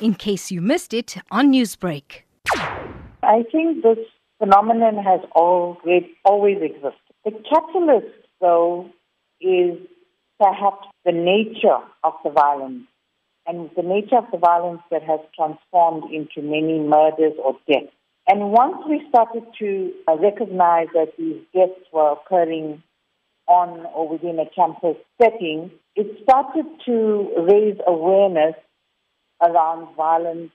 in case you missed it on Newsbreak. I think this phenomenon has always, always existed. The catalyst, though, is perhaps the nature of the violence and the nature of the violence that has transformed into many murders or deaths. And once we started to recognize that these deaths were occurring on or within a campus setting, it started to raise awareness around violence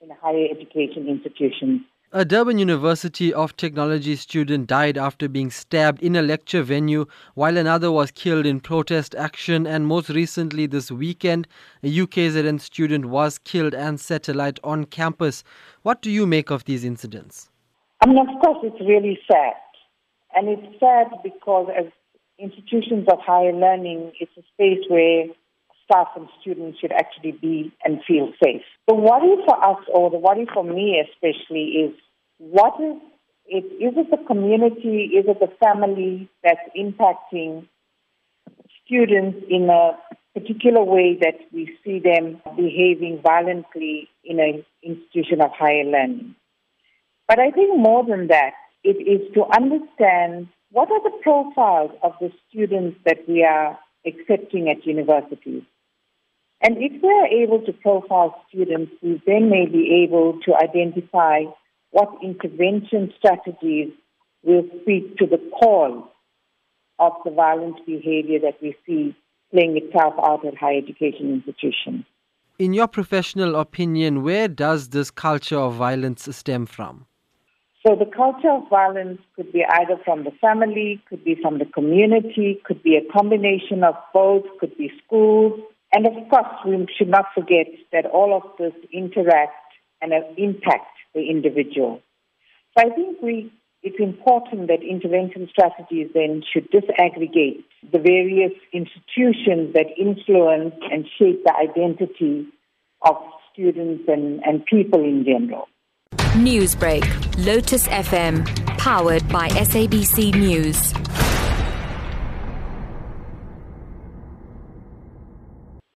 in higher education institutions. A Durban University of Technology student died after being stabbed in a lecture venue, while another was killed in protest action. And most recently, this weekend, a UKZN student was killed and satellite on campus. What do you make of these incidents? I mean, of course, it's really sad. And it's sad because as institutions of higher learning, it's a space where staff and students should actually be and feel safe. The worry for us, or the worry for me especially, is what is it? Is it the community? Is it the family that's impacting students in a particular way that we see them behaving violently in an institution of higher learning? But I think more than that, it is to understand what are the profiles of the students that we are accepting at universities. And if we are able to profile students, we then may be able to identify what intervention strategies will speak to the cause of the violent behavior that we see playing itself out at higher education institutions. In your professional opinion, where does this culture of violence stem from? So the culture of violence could be either from the family, could be from the community, could be a combination of both, could be schools. And of course, we should not forget that all of this interact and uh, impact the individual. So I think we, it's important that intervention strategies then should disaggregate the various institutions that influence and shape the identity of students and, and people in general. Newsbreak, Lotus FM, powered by SABC News.